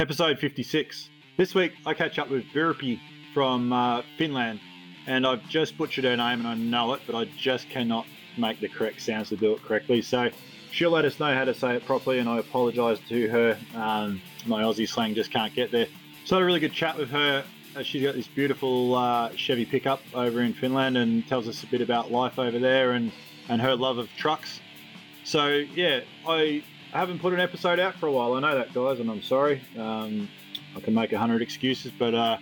Episode 56. This week I catch up with Virpi from uh, Finland, and I've just butchered her name and I know it, but I just cannot make the correct sounds to do it correctly. So she'll let us know how to say it properly, and I apologise to her. Um, my Aussie slang just can't get there. So had a really good chat with her. She's got this beautiful uh, Chevy pickup over in Finland and tells us a bit about life over there and, and her love of trucks. So yeah, I I haven't put an episode out for a while. I know that, guys, and I'm sorry. Um, I can make a hundred excuses, but uh,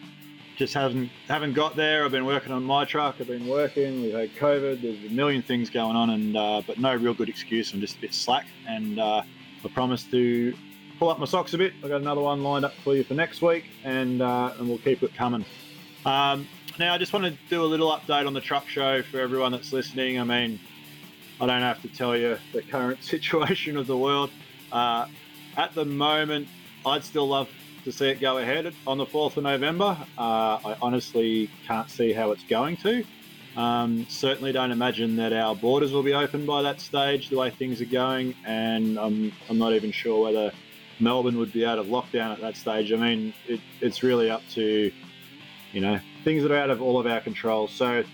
just haven't haven't got there. I've been working on my truck. I've been working. We've had COVID. There's a million things going on, and uh, but no real good excuse. I'm just a bit slack, and uh, I promised to pull up my socks a bit. I got another one lined up for you for next week, and uh, and we'll keep it coming. Um, now, I just want to do a little update on the truck show for everyone that's listening. I mean, I don't have to tell you the current situation of the world. Uh, at the moment, I'd still love to see it go ahead on the 4th of November. Uh, I honestly can't see how it's going to. Um, certainly don't imagine that our borders will be open by that stage, the way things are going, and I'm, I'm not even sure whether Melbourne would be out of lockdown at that stage. I mean, it, it's really up to, you know, things that are out of all of our control. So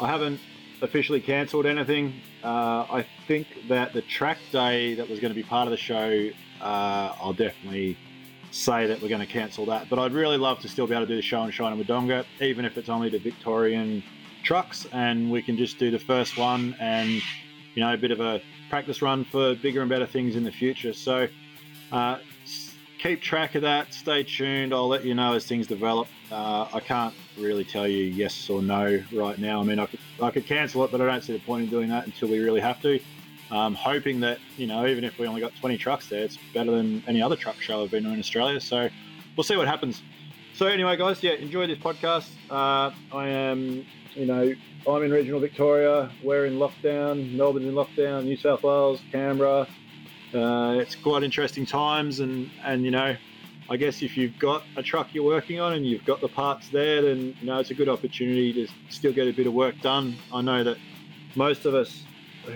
I haven't officially cancelled anything. Uh, I think that the track day that was going to be part of the show, uh, I'll definitely say that we're going to cancel that. But I'd really love to still be able to do the show in Shine and Wodonga, even if it's only the Victorian trucks, and we can just do the first one and you know a bit of a practice run for bigger and better things in the future. So uh, keep track of that. Stay tuned. I'll let you know as things develop. Uh, I can't really tell you yes or no right now. I mean, I could, I could cancel it, but I don't see the point in doing that until we really have to. Um, hoping that, you know, even if we only got 20 trucks there, it's better than any other truck show I've been to in Australia. So we'll see what happens. So anyway, guys, yeah, enjoy this podcast. Uh, I am, you know, I'm in regional Victoria. We're in lockdown. Melbourne's in lockdown. New South Wales, Canberra. Uh, it's quite interesting times, and and you know, I guess if you've got a truck you're working on and you've got the parts there, then you know it's a good opportunity to still get a bit of work done. I know that most of us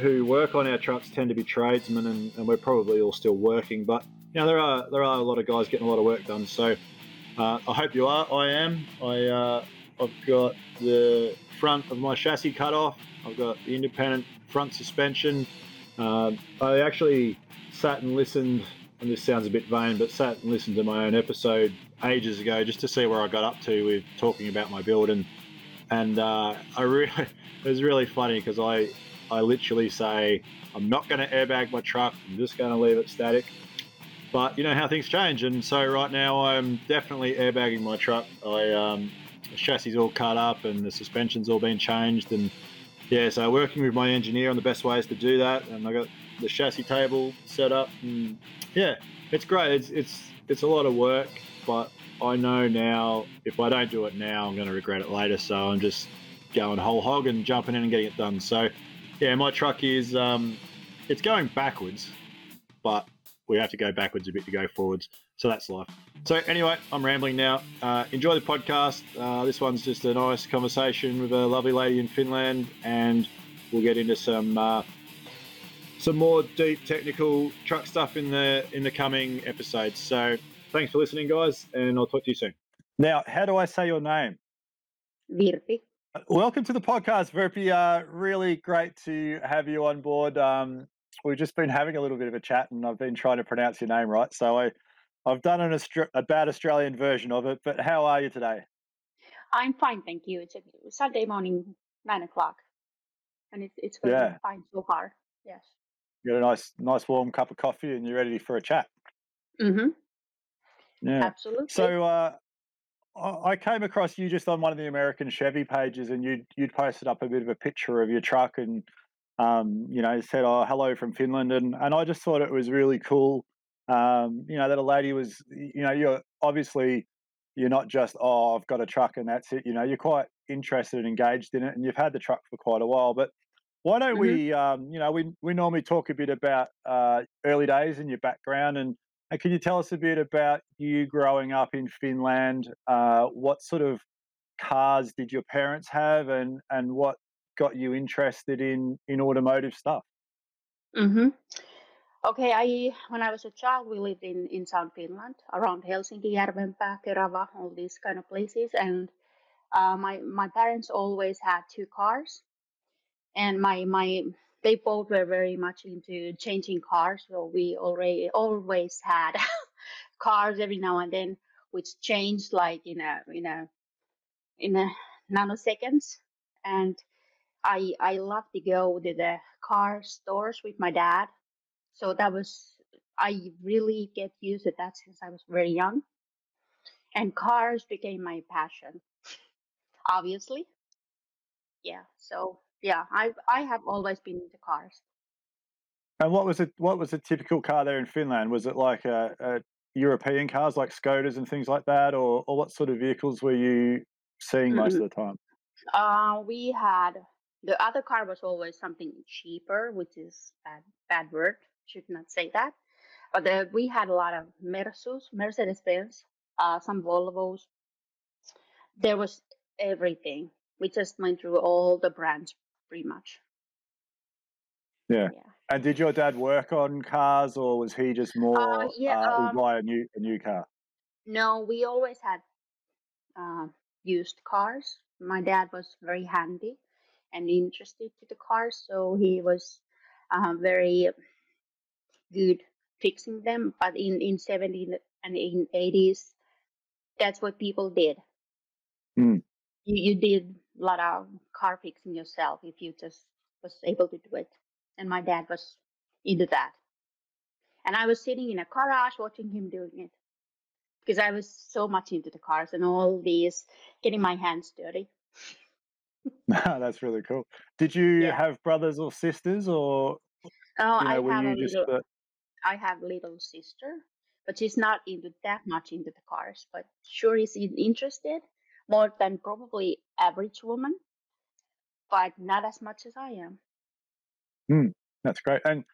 who work on our trucks tend to be tradesmen, and, and we're probably all still working. But you know, there are there are a lot of guys getting a lot of work done. So uh, I hope you are. I am. I uh, I've got the front of my chassis cut off. I've got the independent front suspension. Uh, I actually sat and listened, and this sounds a bit vain, but sat and listened to my own episode ages ago just to see where I got up to with talking about my build, and and uh, I really it was really funny because I I literally say I'm not going to airbag my truck, I'm just going to leave it static. But you know how things change, and so right now I'm definitely airbagging my truck. I um, the chassis all cut up and the suspension's all been changed, and yeah, so working with my engineer on the best ways to do that, and I got the chassis table set up, and yeah, it's great. It's it's it's a lot of work, but I know now if I don't do it now, I'm going to regret it later. So I'm just going whole hog and jumping in and getting it done. So yeah, my truck is um, it's going backwards, but we have to go backwards a bit to go forwards. So that's life. So anyway, I'm rambling now. Uh, enjoy the podcast. Uh, this one's just a nice conversation with a lovely lady in Finland, and we'll get into some uh, some more deep technical truck stuff in the in the coming episodes. So thanks for listening, guys, and I'll talk to you soon. Now, how do I say your name? Virpi. Welcome to the podcast, Virpi. Uh, really great to have you on board. Um, we've just been having a little bit of a chat, and I've been trying to pronounce your name right. So I I've done an Austra- a bad Australian version of it, but how are you today? I'm fine, thank you. It's a Sunday morning, nine o'clock, and it's it's going Yeah. fine so far. Yes. You got a nice, nice warm cup of coffee, and you're ready for a chat. Mm-hmm. Yeah. Absolutely. So uh, I I came across you just on one of the American Chevy pages, and you'd you'd posted up a bit of a picture of your truck, and um, you know said, "Oh, hello from Finland," and and I just thought it was really cool. Um, you know that a lady was, you know, you're obviously you're not just oh I've got a truck and that's it. You know, you're quite interested and engaged in it, and you've had the truck for quite a while. But why don't Mhm. we, um, you know, we we normally talk a bit about uh, early days and your background and and can you tell us a bit about you growing up in Finland? Uh, what sort of cars did your parents have, and and what got you interested in in automotive stuff? Mm-hmm. Okay, I when I was a child, we lived in in South Finland, around Helsinki, Järvenpää, Kerava, all these kind of places, and uh, my my parents always had two cars, and my my they both were very much into changing cars, so we already always had cars every now and then, which changed like in a in a in a nanoseconds, and I I love to go to the car stores with my dad. So that was i really get used to that since i was very young. And cars became my passion obviously. Yeah so yeah i i have always been into cars And what was it? What was a typical car there in Finland? Was it like a, a European cars like Skodas and things like that, or or what sort of vehicles were you seeing most of the time? uh we had the other car was always something cheaper which is bad bad word should not say that but the, we had a lot of mersus mercedes benz uh some volvos there was everything we just went through all the brands pretty much Yeah. yeah And did your dad work on cars, or was he just more Uh, yeah, uh, um, buy a new a new car? No, we always had uh, used cars. My dad was very handy and interested to the cars, so he was uh, very good fixing them. But in in 70s and in 80s, that's what people did. Mm. You you did lot of car fixing yourself if you just was able to do it. And my dad was into that. And I was sitting in a garage watching him doing it because I was so much into the cars and all these getting my hands dirty. That's really cool. Did you Yeah. have brothers or sisters, or Oh, you know, I were have you a just little. the, I have little sister, but she's not into that much into the cars. But sure is interested more than probably average woman, but not as much as I am. That's great. And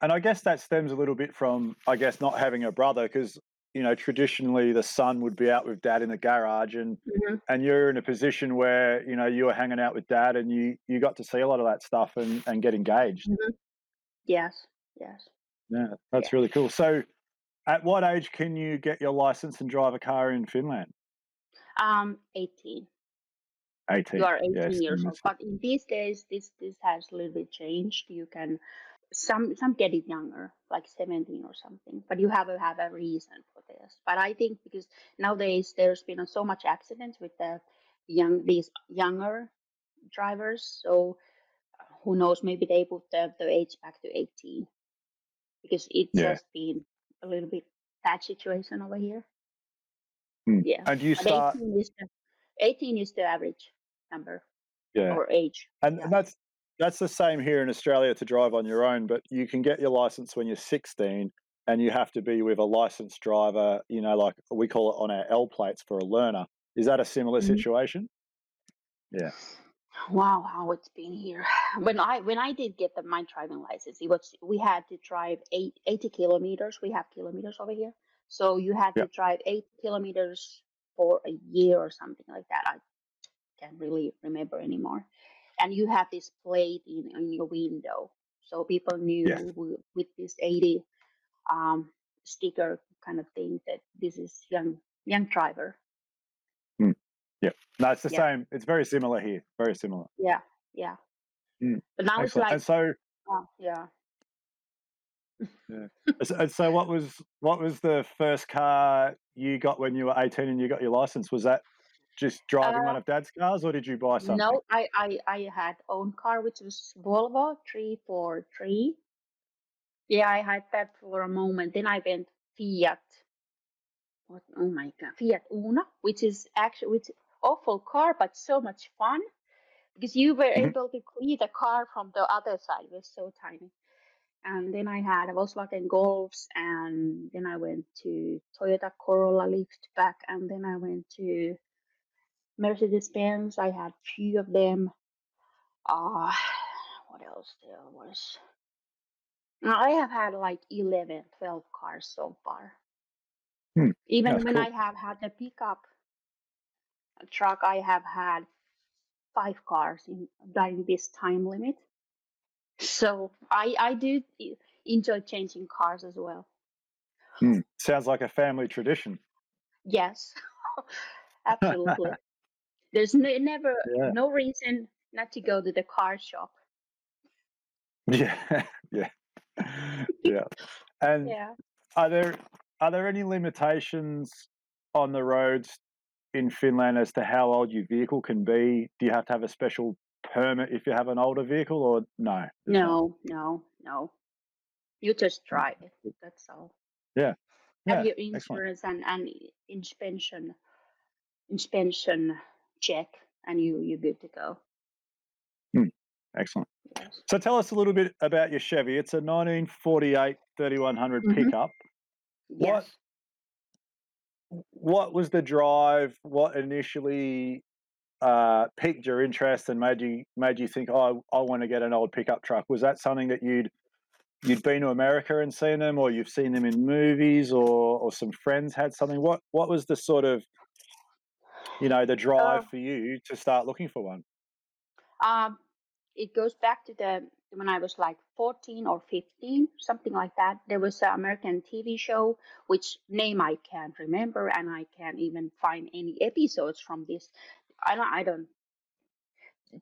and I guess that stems a little bit from I guess not having a brother because you know traditionally the son would be out with dad in the garage and Mhm. and you're in a position where you know you were hanging out with dad and you you got to see a lot of that stuff and and get engaged. Yes, yes. Yeah, that's really cool. So at what age can you get your license and drive a car in Finland? Um, 18. 18. You are 18 Yes, years old. But in these days, this this has a little bit changed. You can some some get it younger, like 17 or something. But you have to have a reason for this. But I think because nowadays there's been so much accidents with the young these younger drivers. So who knows? Maybe they put the, the age back to 18 because it's Yeah. just been a little bit bad situation over here. Hmm. Yeah. And you start 18 is the 18 is the average number yeah. or age. And, Yeah. and that's that's the same here in Australia to drive on your own, but you can get your license when you're 16 and you have to be with a licensed driver, you know, like we call it on our L plates for a learner. Is that a similar Mhm. situation? Yeah. Wow, how it's been here. When I when I did get the my driving license, it was we had to drive eight, 80 kilometers. We have kilometers over here, so you had Yeah. to drive eight kilometers for a year or something like that. I can't really remember anymore. And you have this plate in, in your window, so people knew Yes. wi- with this 80 um, sticker kind of thing that this is young young driver. Yeah, no, it's the Yeah. same. It's very similar here. Very similar. Yeah, yeah. Mm, But now it's Excellent. like And so Oh, yeah. Yeah. So, so what was what was the first car you got when you were 18 and you got your license? Was that just driving Uh, one of dad's cars or did you buy something? no, I, I I had own car, which was Volvo three four three. Yeah, I had that for a moment. Then I went Fiat. What? Oh my God, Fiat Uno, which is actually which awful car, but so much fun because you were Mhm. able to see the car from the other side. It was so tiny. And then I had a Volkswagen Golfs, and then I went to Toyota Corolla liftback, and then I went to Mercedes Benz. I had few of them. Uh, what else there was? Now, I have had like 11, 12 cars so far. Hmm, Even when cool. I have had the pickup truck, I have had five cars in during this time limit. So I I do enjoy changing cars as well. Hmm. Sounds like a family tradition. Yes, absolutely. There's no, never Yeah. no reason not to go to the car shop. Yeah, yeah, yeah. And Yeah. are there are there any limitations on the roads in Finland as to how old your vehicle can be? Do you have to have a special permit if you have an older vehicle, or no? not? No, no, no. You just drive it. That's all. Yeah, Have your excellent. insurance and and inspection inspection check, and you you're good to go. Excellent. Yes. So tell us a little bit about your Chevy. It's a 1948 3100 Mhm. pickup. What Yes. what was the drive? What initially uh, piqued your interest and made you made you think, oh, I, I want to get an old pickup truck? Was that something that you'd you'd been to America and seen them, or you've seen them in movies, or or some friends had something? What what was the sort of you know the drive Uh, for you to start looking for one? Um, it goes back to the when I was like 14 or 15, something like that. There was an American TV show, which name I can't remember, and I can't even find any episodes from this. I don't. I don't.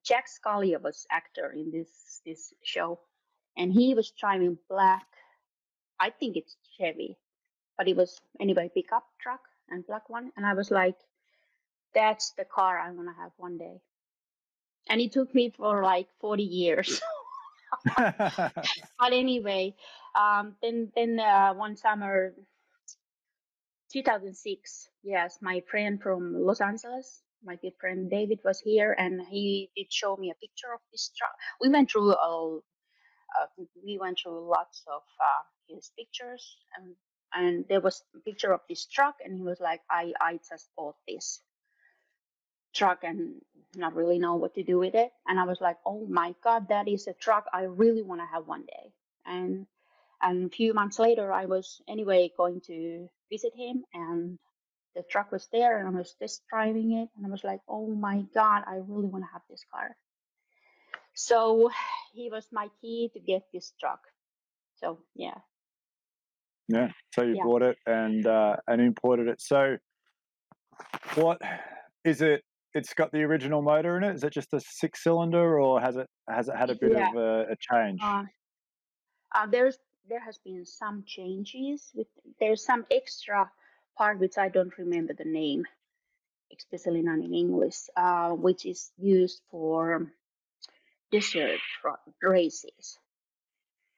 Jack Scalia was actor in this this show, and he was driving black. I think it's Chevy, but it was anyway pickup truck and black one, and I was like, that's the car I want to have one day. And it took me for like 40 years. but anyway, um, then then uh, one summer, 2006, yes, my friend from Los Angeles, my good friend David was here, and he did show me a picture of this truck. We went through all, uh, we went through lots of uh, his pictures, and and there was a picture of this truck, and he was like, I I just bought this truck and not really know what to do with it. And I was like, oh my God, that is a truck I really want to have one day. And and a few months later, I was anyway going to visit him, and the truck was there, and I was just driving it, and I was like, oh my God, I really want to have this car. So he was my key to get this truck. So yeah, Yeah. So you Yeah. bought it and uh, and imported it. So what is it? It's got the original motor in it. Is it just a six cylinder, or has it has it had a bit Yeah. of a, a change? uh, uh, there's there has been some changes with there's some extra part which I don't remember the name, especially not in English, uh, which is used for desert ra- races.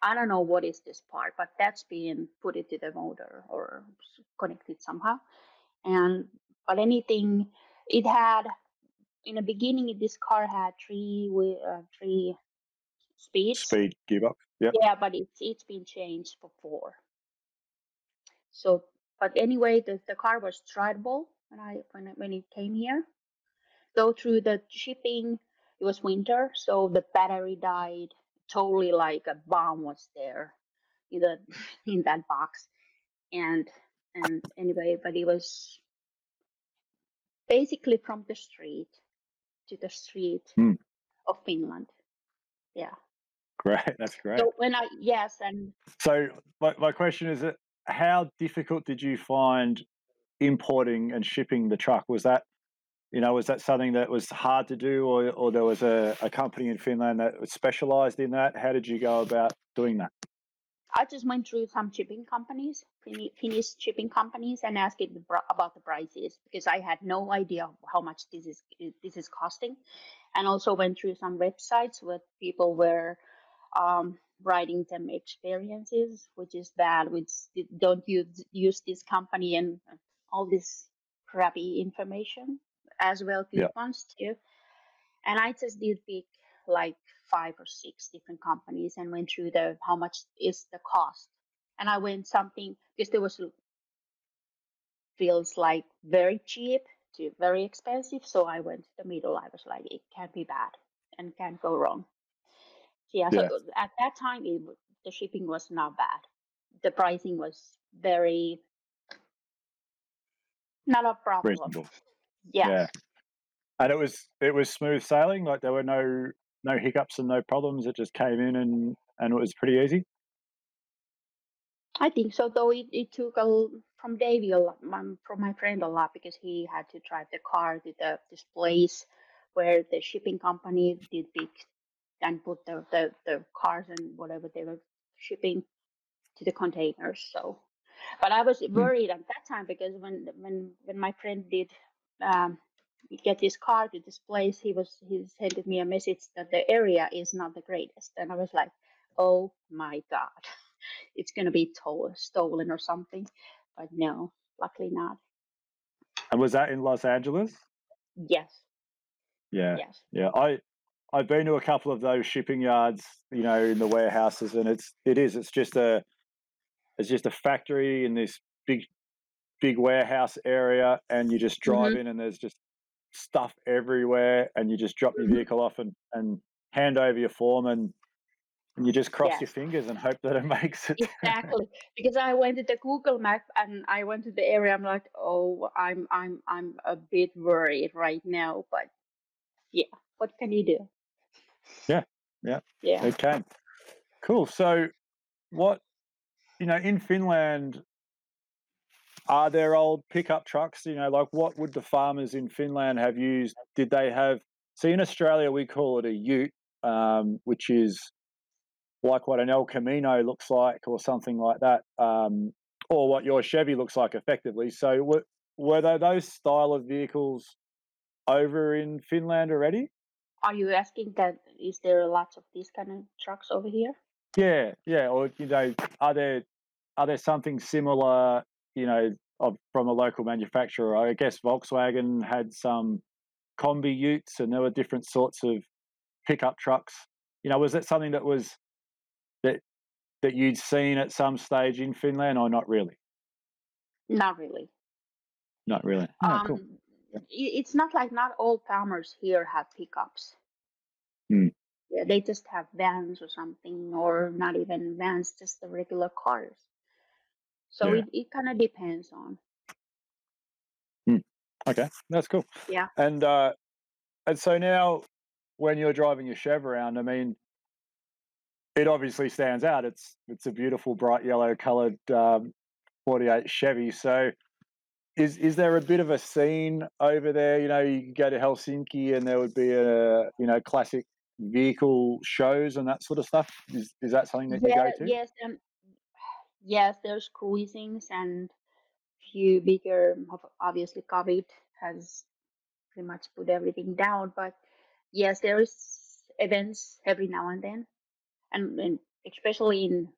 I don't know what is this part, but that's being put into the motor or connected somehow. And but anything, it had in the beginning. This car had three uh, three speeds. Speed give up. Yeah, Yeah, but it's it's been changed before. So, but anyway, the, the car was drivable when I when it, when it came here. Though through the shipping, it was winter, so the battery died. Totally like a bomb was there in the in that box, and and anyway, but it was basically from the street to the street Hmm. of Finland. Yeah. Great. That's great. So when I yes, and So my, my question is how difficult did you find importing and shipping the truck? Was that you know, was that something that was hard to do or, or there was a, a company in Finland that specialized in that? How did you go about doing that? I just went through some shipping companies, Finnish shipping companies, and asked about the prices because I had no idea how much this is this is costing, and also went through some websites where people were um, writing them experiences, which is bad. Which don't use use this company and uh, all this crappy information as well coupons yeah. too. And I just did pick like five or six different companies and went through the how much is the cost. And I went something because there was feels like very cheap to very expensive. So I went to the middle. I was like, it can't be bad and can't go wrong. Yeah, yeah. so at that time, it, the shipping was not bad. The pricing was very not a problem. Reasonable. Yeah. yeah. And it was it was smooth sailing. Like there were no no hiccups and no problems. It just came in and and it was pretty easy. I think so. Though it, it took a from Davey a lot, from my friend a lot because he had to drive the car to the this place where the shipping company did pick and put the, the, the cars and whatever they were shipping to the containers. So, but I was hmm. worried at that time because when when when my friend did um, get his car to this place, he was he sent me a message that the area is not the greatest, and I was like, oh my god, it's gonna be to- stolen or something. But no, luckily not. And was that in Los Angeles? Yes. Yeah. Yes. Yeah. I I've been to a couple of those shipping yards, you know, in the warehouses, and it's it is it's just a it's just a factory in this big big warehouse area, and you just drive mm-hmm. in, and there's just stuff everywhere, and you just drop your mm-hmm. vehicle off and and hand over your form and and you just cross your fingers and hope that it makes it. exactly, because I went to the Google Map and I went to the area. I'm like, oh, I'm I'm I'm a bit worried right now, but yeah, what can you do? Yeah, yeah, yeah. Okay, cool. So, what you know in Finland? Are there old pickup trucks? You know, like what would the farmers in Finland have used? Did they have? See, in Australia, we call it a ute, um, which is like what an El Camino looks like, or something like that, um, or what your Chevy looks like, effectively. So, were, were they those style of vehicles over in Finland already? Are you asking that? Is there lots of these kind of trucks over here? Yeah, yeah. Or you know, are there are there something similar? You know, of, from a local manufacturer. I guess Volkswagen had some combi utes, and there were different sorts of pickup trucks. You know, was that something that was that that you'd seen at some stage in Finland, or not really? Not really. Not really. Oh, um, cool it's not like not all farmers here have pickups. Hmm. Yeah, they just have vans or something, or not even vans, just the regular cars. So yeah. it, it kind of depends on. Hmm. Okay, that's cool. Yeah. And uh, and so now, when you're driving your Chev around, I mean, it obviously stands out. It's it's a beautiful bright yellow coloured um, 48 Chevy. So is is there a bit of a scene over there? You know, you go to Helsinki and there would be a you know classic vehicle shows and that sort of stuff. Is is that something that yeah, you go to? Yes, um, yes. There's cruisings and few bigger. Obviously, COVID has pretty much put everything down, but yes, there is events every now and then, and, and especially in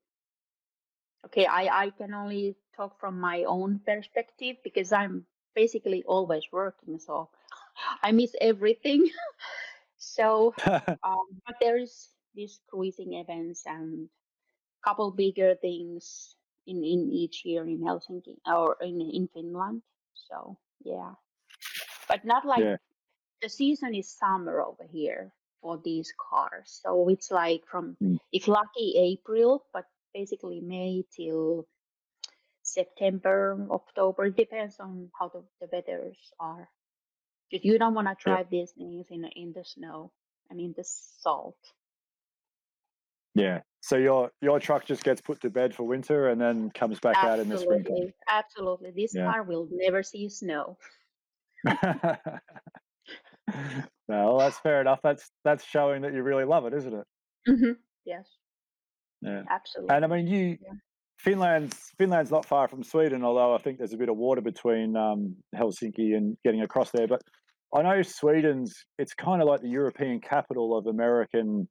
okay, I I can only talk from my own perspective because I'm basically always working, so I miss everything. so, um, but there's these cruising events and couple bigger things in in each year in Helsinki or in in Finland. So yeah, but not like yeah. the season is summer over here for these cars. So it's like from mm. if lucky April, but basically May till September, October. It depends on how the, the weathers are. If you don't want to drive these things in in the snow I mean the salt. Yeah. So your your truck just gets put to bed for winter and then comes back Absolutely. out in the spring. Absolutely. This yeah. car will never see snow. well, that's fair enough. That's that's showing that you really love it, isn't it? Mm-hmm. Yes. Yeah. Absolutely. And I mean, you Yeah. Finland's Finland's not far from Sweden, although I think there's a bit of water between um, Helsinki and getting across there. But I know Sweden's it's kind of like the European capital of American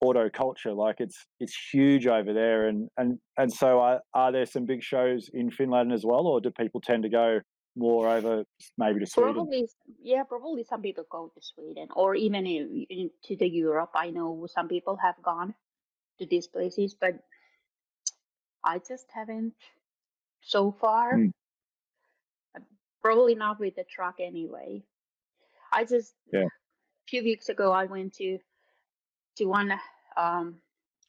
auto culture. Like it's it's huge over there, and and and so are, are there some big shows in Finland as well, or do people tend to go more over maybe to Sweden? Probably, yeah, probably some people go to Sweden or even in, in, to the Europe. I know some people have gone to these places, but I just haven't so far. Uh, Probably not with the truck anyway. I just Yeah. a few weeks ago I went to to one um,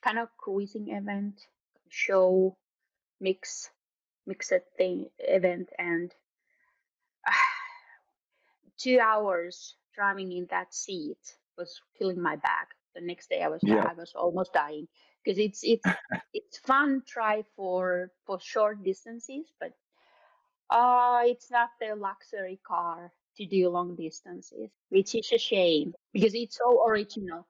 kind of cruising event show mix mixed thing event and two hours driving in that seat was killing my back. The next day I was Yeah. I was almost dying because it's it's it's fun try for for short distances, but uh it's not the luxury car to do long distances, which is a shame because it's so original.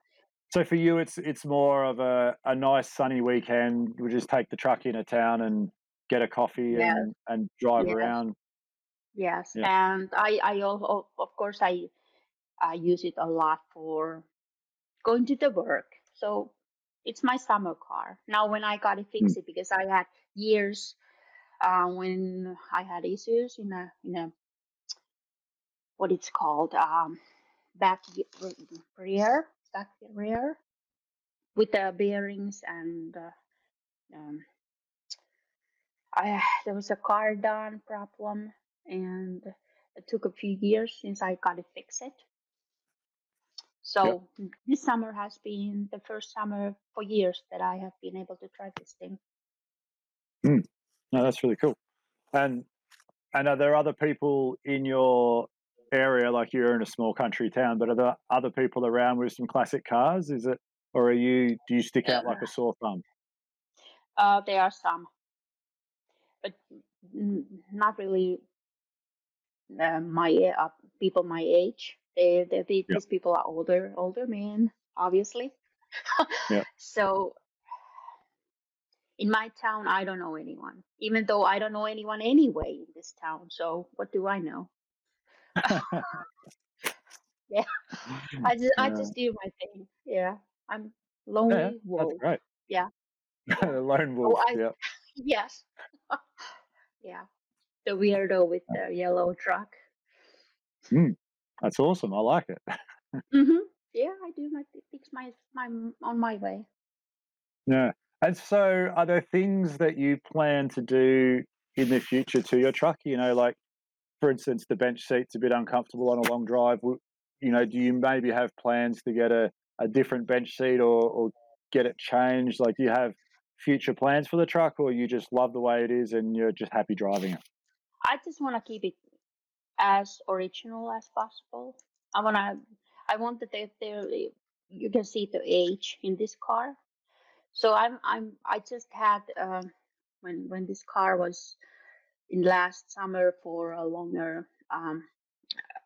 So for you, it's it's more of a, a nice sunny weekend. We just take the truck into town and get a coffee Yes. and, and drive Yes. around. Yes, Yeah. and I I also of course I I use it a lot for going to the work. So it's my summer car. Now when I got it fixed, it because I had years uh, when I had issues in a in a what it's called um back rear back rear with the bearings and uh, um, I there was a car cardan problem and it took a few years since I got it fixed. it. So this summer has been the first summer for years that I have been able to drive this thing. No, that's really cool. And and are there other people in your area, like you're in a small country town, but are there other people around with some classic cars? Is it, or are you? Do you stick out like a sore thumb? Uh, there are some, but not really uh, my uh, people my age. They, they, they Yeah. these people are older, older men, obviously. Yeah. So in my town, I don't know anyone. Even though I don't know anyone anyway in this town. So what do I know? Yeah, I just I just do my thing. Yeah, I'm Yeah, lonely that's wolf. great. Yeah. Lone oh, wolf. I- yeah. Yes. yeah. The weirdo with the yellow truck. Mm. That's awesome. I like it. hmm Yeah, I do my fix my my on my way. Yeah. And so, are there things that you plan to do in the future to your truck? You know, like, for instance, the bench seat's a bit uncomfortable on a long drive. You know, do you maybe have plans to get a, a different bench seat or, or get it changed? Like, do you have future plans for the truck or you just love the way it is and you're just happy driving it? I just want to keep it as original as possible. I want to. I want that they, there you can see the age in this car. So I'm I'm I just had um, when when this car was in last summer for a longer um,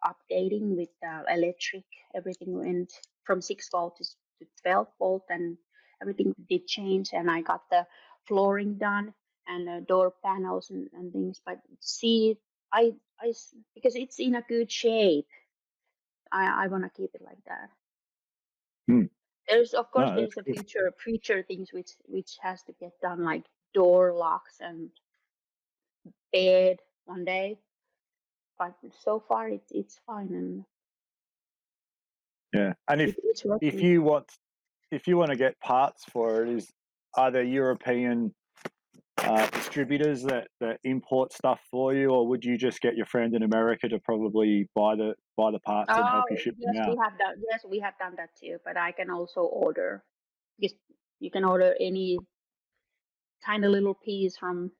updating with uh, electric. Everything went from six volt to to twelve volt, and everything did change. And I got the flooring done and uh, door panels and, and things. But see, I I because it's in a good shape. I I want to keep it like that. Hmm. There's of course No, there's a future future things which which has to get done like door locks and bed one day. But so far it's it's fine and Yeah. And if, it, it's working. if you want if you want to get parts for it is are there european uh, distributors that, that import stuff for you or would you just get your friend in america to probably buy the buy the parts and help you Oh, ship yes, them out we have done. Yes, we have done that too. But I can also order. You can order any tiny little piece from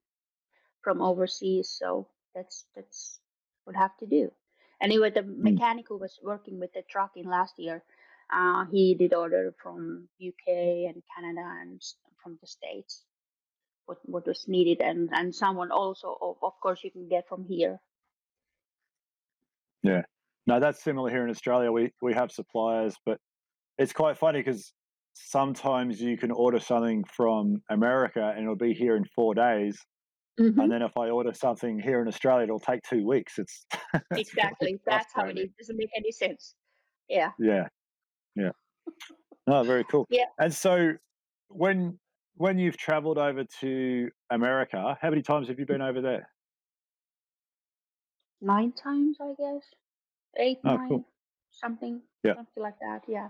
from overseas. So that's that's what I have to do. Anyway, the mechanic who was working with the truck in last year, uh, he did order from UK and Canada and s- from the states. What what was needed and and someone also of, of course you can get from here. Yeah. No that's similar here in australia we we have suppliers but it's quite funny because sometimes you can order something from America and it'll be here in four days. Mhm. And then if I order something here in Australia, it'll take two weeks. It's Exactly. That's how it Doesn't make any sense. Yeah. Yeah, yeah. Oh, very cool. Yeah. And so, when when you've travelled over to America, how many times have you been over there? Nine times, I guess. Eight, Oh, nine, cool. something, Yeah. something like that. Yeah.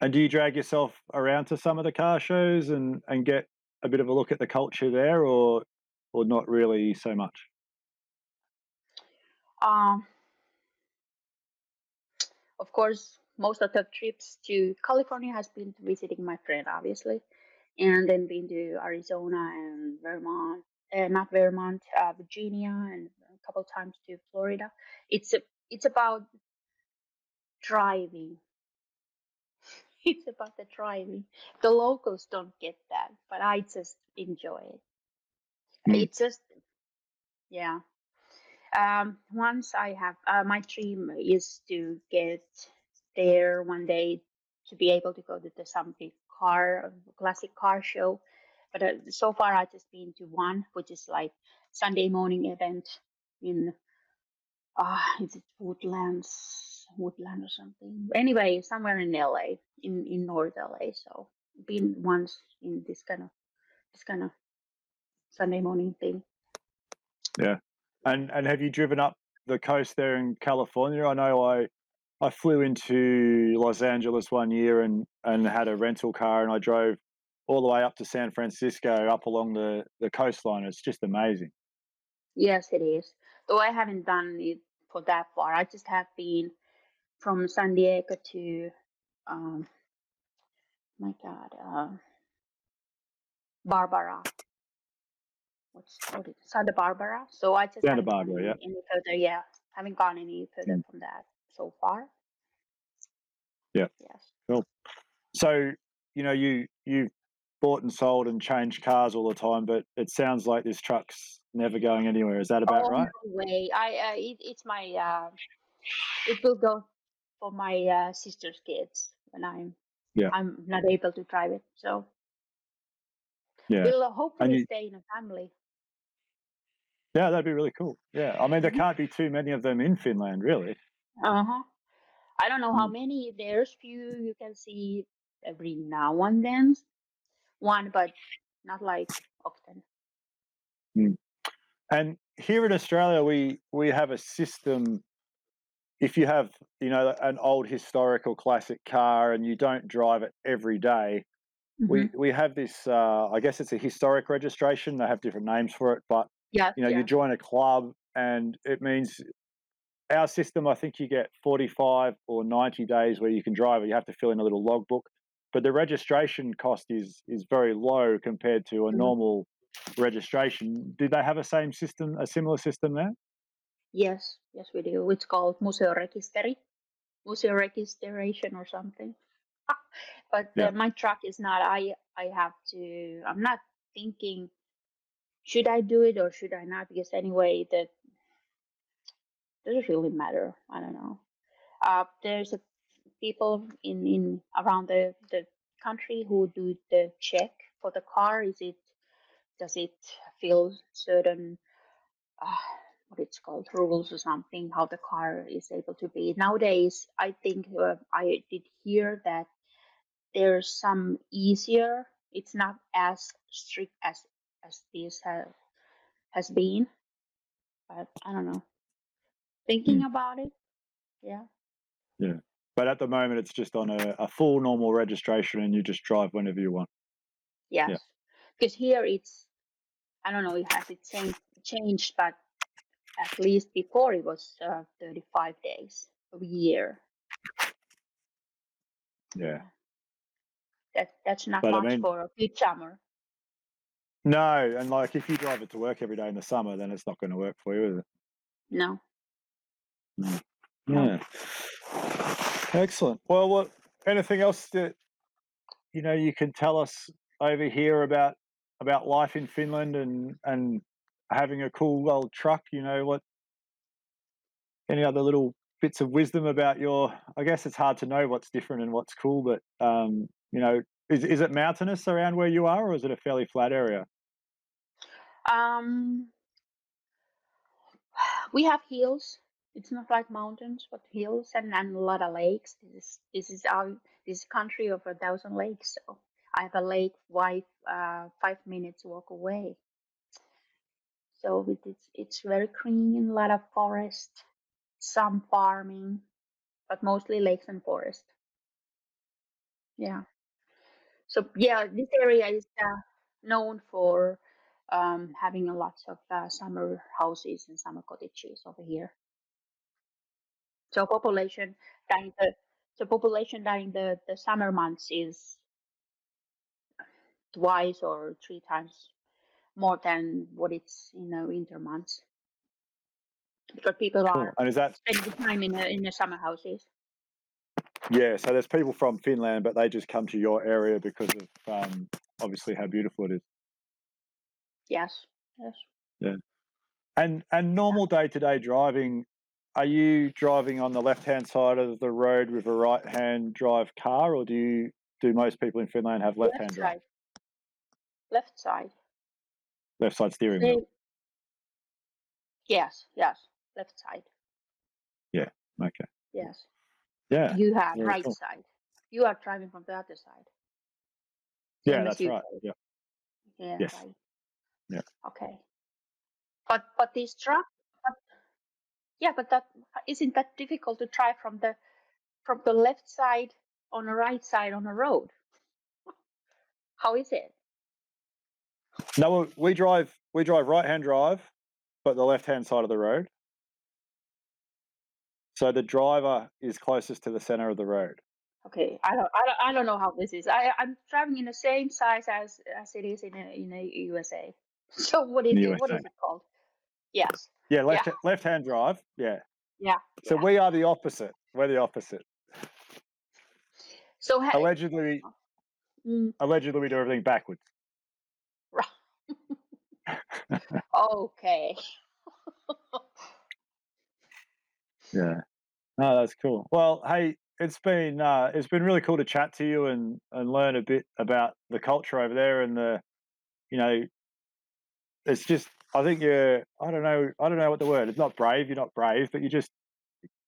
And do you drag yourself around to some of the car shows and and get a bit of a look at the culture there, or or not really so much? Um. Of course, most of the trips to California has been visiting my friend, obviously, and then been to Arizona and Vermont, uh, not Vermont, uh, Virginia, and a couple times to Florida. It's a, it's about driving. It's about the driving. The locals don't get that, but I just enjoy it. Mm. It's just, yeah. Um, once I have uh, my dream is to get there one day to be able to go to the some big car classic car show, but uh, so far I've just been to one, which is like Sunday morning event in ah, is it Woodlands, Woodland or something? Anyway, somewhere in LA, in in North LA. So been once in this kind of this kind of Sunday morning thing. Yeah. And and have you driven up the coast there in California? I know I I flew into Los Angeles one year and and had a rental car and I drove all the way up to San Francisco up along the the coastline. It's just amazing. Yes, it is. Though I haven't done it for that far. I just have been from San Diego to, um, my God, uh, Barbara. What's what is Santa Barbara? So I just Santa Barbara, yeah. any further. Yeah, haven't gone any further Mm. from that so far. Yeah. Yes. So you know you you bought and sold and changed cars all the time, but it sounds like this truck's never going anywhere. Is that about oh right? no way! I uh, it, it's my uh, it will go for my uh, sister's kids when I'm Yeah. I'm not able to drive it. So Yeah. we'll uh, hopefully you- stay in a family. Yeah, that'd be really cool. Yeah, I mean there Mhm. can't be too many of them in Finland, really. Uh huh. I don't know how Mm. many. There's few you can see every now and then, one, but not like often. And here in Australia, we we have a system. If you have, you know, an old historical classic car and you don't drive it every day, we Mhm. we have this. Uh, I guess it's a historic registration. They have different names for it, but yeah, you know, yeah. you join a club, and it means our system. I think you get forty-five or ninety days where you can drive it. You have to fill in a little logbook, but the registration cost is is very low compared to a Mhm. normal registration. Do they have a same system, a similar system there? Yes, yes, we do. It's called museorekisteri, museoregistration or something. but Yeah. uh, my truck is not. I I have to. I'm not thinking. Should I do it or should I not? Because anyway, that doesn't really matter. I don't know. Uh, there's a people in in around the the country who do the check for the car. Is it does it fill certain uh, what it's called rules or something how the car is able to be nowadays i think uh, i did hear that there's some easier it's not as strict as as this have, has been but i don't know thinking about it. Yeah. Yeah. But at the moment, it's just on a, a full normal registration, and you just drive whenever you want. yes. Because here it's i don't know it has it changed changed but at least before it was uh, 35 days a year. Yeah. that that's not But I much mean- for a good summer. No, and like if you drive it to work every day in the summer, then it's not going to work for you, is it? no Yeah. Excellent. Well, what anything else that you know you can tell us over here about about life in Finland and and having a cool old truck? You know what? Any other little bits of wisdom about your? I guess it's hard to know what's different and what's cool, but um, you know, is is it mountainous around where you are, or is it a fairly flat area? Um, we have hills. It's not like mountains, but hills and, and a lot of lakes. This is this is our this country of a thousand lakes. So I have a lake five uh, five minutes walk away. So it, it's it's very clean, a lot of forest, some farming, but mostly lakes and forest. Yeah. So yeah, this area is uh, known for um, having a lots of uh, summer houses and summer cottages over here. So population during the so population during the, the summer months is twice or three times more than what it's in the winter months because people Cool. are And is that spending time in the in the summer houses. yeah? So there's people from Finland, but they just come to your area because of um, obviously how beautiful it is. Yes, yes. Yeah. And and normal day to day driving, are you driving on the left hand side of the road with a right hand drive car, or do you do most people in Finland have left hand drive. Left side. left side steering wheel? yes, yes. Left side. Yeah. Okay. Yes. Yeah. You have very right cool. side. You are driving from the other side. Yeah, that's right. Yeah. Yeah. Yes. Right. Yeah. Okay. But but this truck. Yeah, but that isn't that difficult to drive from the from the left side on the right side on the road. How is it? No, we- drive we drive right hand drive, but the left hand side of the road. So the driver is closest to the center of the road. Okay, I don't, I don't, I don't know how this is. I, I'm driving in the same size as as it is in a, in a USA. So what is it? What USA. is it called? Yes. Yeah, left left hand drive. Yeah. Yeah. So yeah. we are the opposite. We're the opposite. So ha- Allegedly, mm, allegedly we do everything backwards. okay. Yeah. No, that's cool. Well, hey, it's been uh, it's been really cool to chat to you and and learn a bit about the culture over there and the, you know, it's just I think you're I don't know I don't know what the word. It's not brave. You're not brave, but you just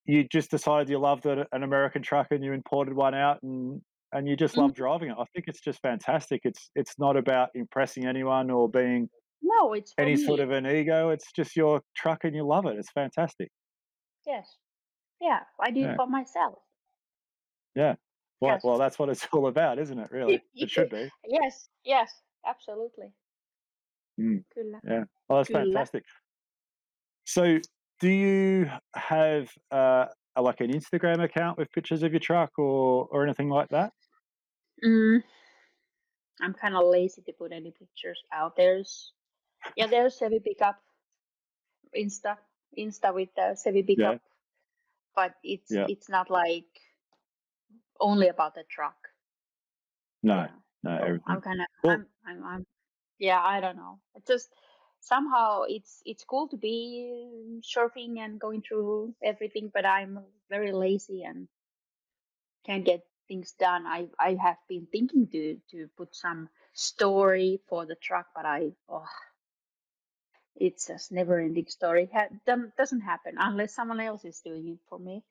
you just decided you loved a, an American truck and you imported one out and and you just Mm. love driving it. I think it's just fantastic. It's it's not about impressing anyone or being No, it's any sort of an ego. It's just your truck and you love it. It's fantastic. yes. Yeah, I do Yeah. it for myself. Yeah. Well, Yes. well, that's what it's all about, isn't it? Really, it should be. Yes, yes, absolutely. Mm. Kyllä. Oh, that's Kyllä. fantastic. So, do you have uh, a, like an Instagram account with pictures of your truck or or anything like that? Mm, I'm kind of lazy to put any pictures out. There's, yeah, there's Sevi Pickup, Insta, Insta with the Sevi Pickup, but it's Yeah. it's not like only about the truck. No, Yeah. no, everything. I'm kind of, Well- I'm, I'm, I'm, yeah, I don't know. It just somehow it's it's cool to be surfing and going through everything, but I'm very lazy and can't get things done. I I have been thinking to to put some story for the truck, but I oh, it's just never ending story. Ha- doesn't happen unless someone else is doing it for me.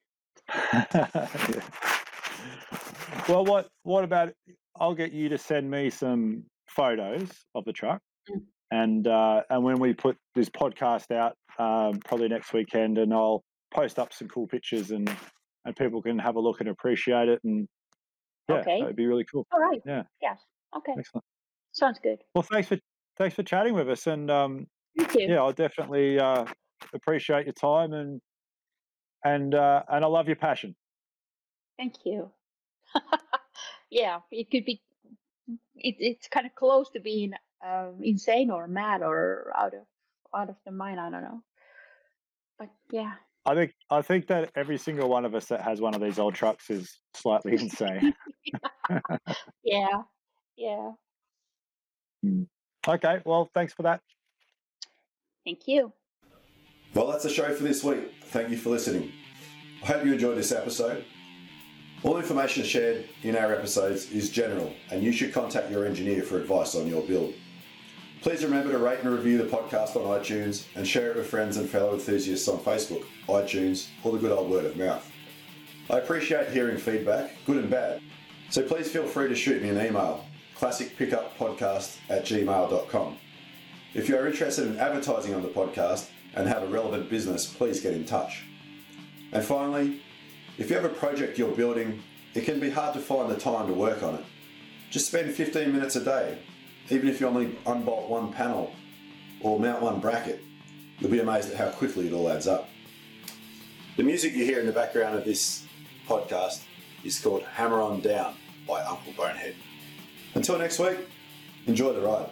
Well, what what about? I'll get you to send me some photos of the truck, Mm. and uh, and when we put this podcast out, um, probably next weekend, and I'll post up some cool pictures, and and people can have a look and appreciate it, and yeah, Okay. that'd be really cool. All right. Yeah. Yes. Okay. Excellent. Sounds good. Well, thanks for thanks for chatting with us, and um, yeah, I'll definitely uh, appreciate your time, and and uh, and I love your passion. Thank you. yeah, it could be. It, it's kind of close to being um, insane or mad or out of out of the mind. I don't know. But yeah, I think I think that every single one of us that has one of these old trucks is slightly insane. yeah, yeah. okay, well, thanks for that. Thank you. Well, that's the show for this week. Thank you for listening. I hope you enjoyed this episode. All information shared in our episodes is general, and you should contact your engineer for advice on your build. Please remember to rate and review the podcast on iTunes and share it with friends and fellow enthusiasts on Facebook, iTunes, or the good old word of mouth. I appreciate hearing feedback, good and bad, so please feel free to shoot me an email, classicpickuppodcast at gmail.com. If you are interested in advertising on the podcast and have a relevant business, please get in touch. And finally, if you have a project you're building, it can be hard to find the time to work on it. Just spend 15 minutes a day, even if you only unbolt one panel or mount one bracket. You'll be amazed at how quickly it all adds up. The music you hear in the background of this podcast is called Hammer On Down by Uncle Bonehead. Until next week, enjoy the ride.